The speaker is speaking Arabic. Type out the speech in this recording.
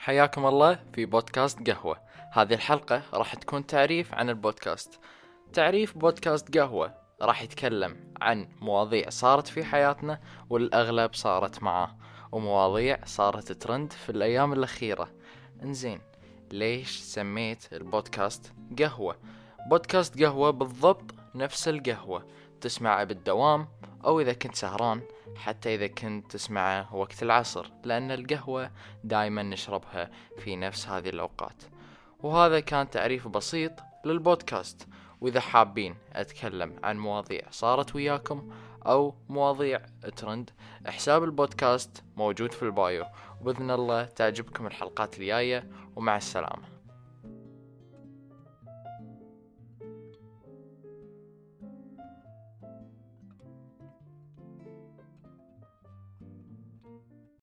حياكم الله في بودكاست قهوة. هذه الحلقة راح تكون تعريف عن البودكاست. تعريف بودكاست قهوة راح يتكلم عن مواضيع صارت في حياتنا والأغلب صارت معاه ومواضيع صارت ترند في الأيام الأخيرة. انزين ليش سميت البودكاست قهوة؟ بودكاست قهوة بالضبط نفس القهوة. تسمعه بالدوام أو إذا كنت سهران حتى إذا كنت تسمعه وقت العصر لأن القهوة دايما نشربها في نفس هذه الأوقات. وهذا كان تعريف بسيط للبودكاست. وإذا حابين أتكلم عن مواضيع صارت وياكم أو مواضيع ترند حساب البودكاست موجود في البايو. وبإذن الله تعجبكم الحلقات الجاية ومع السلامة.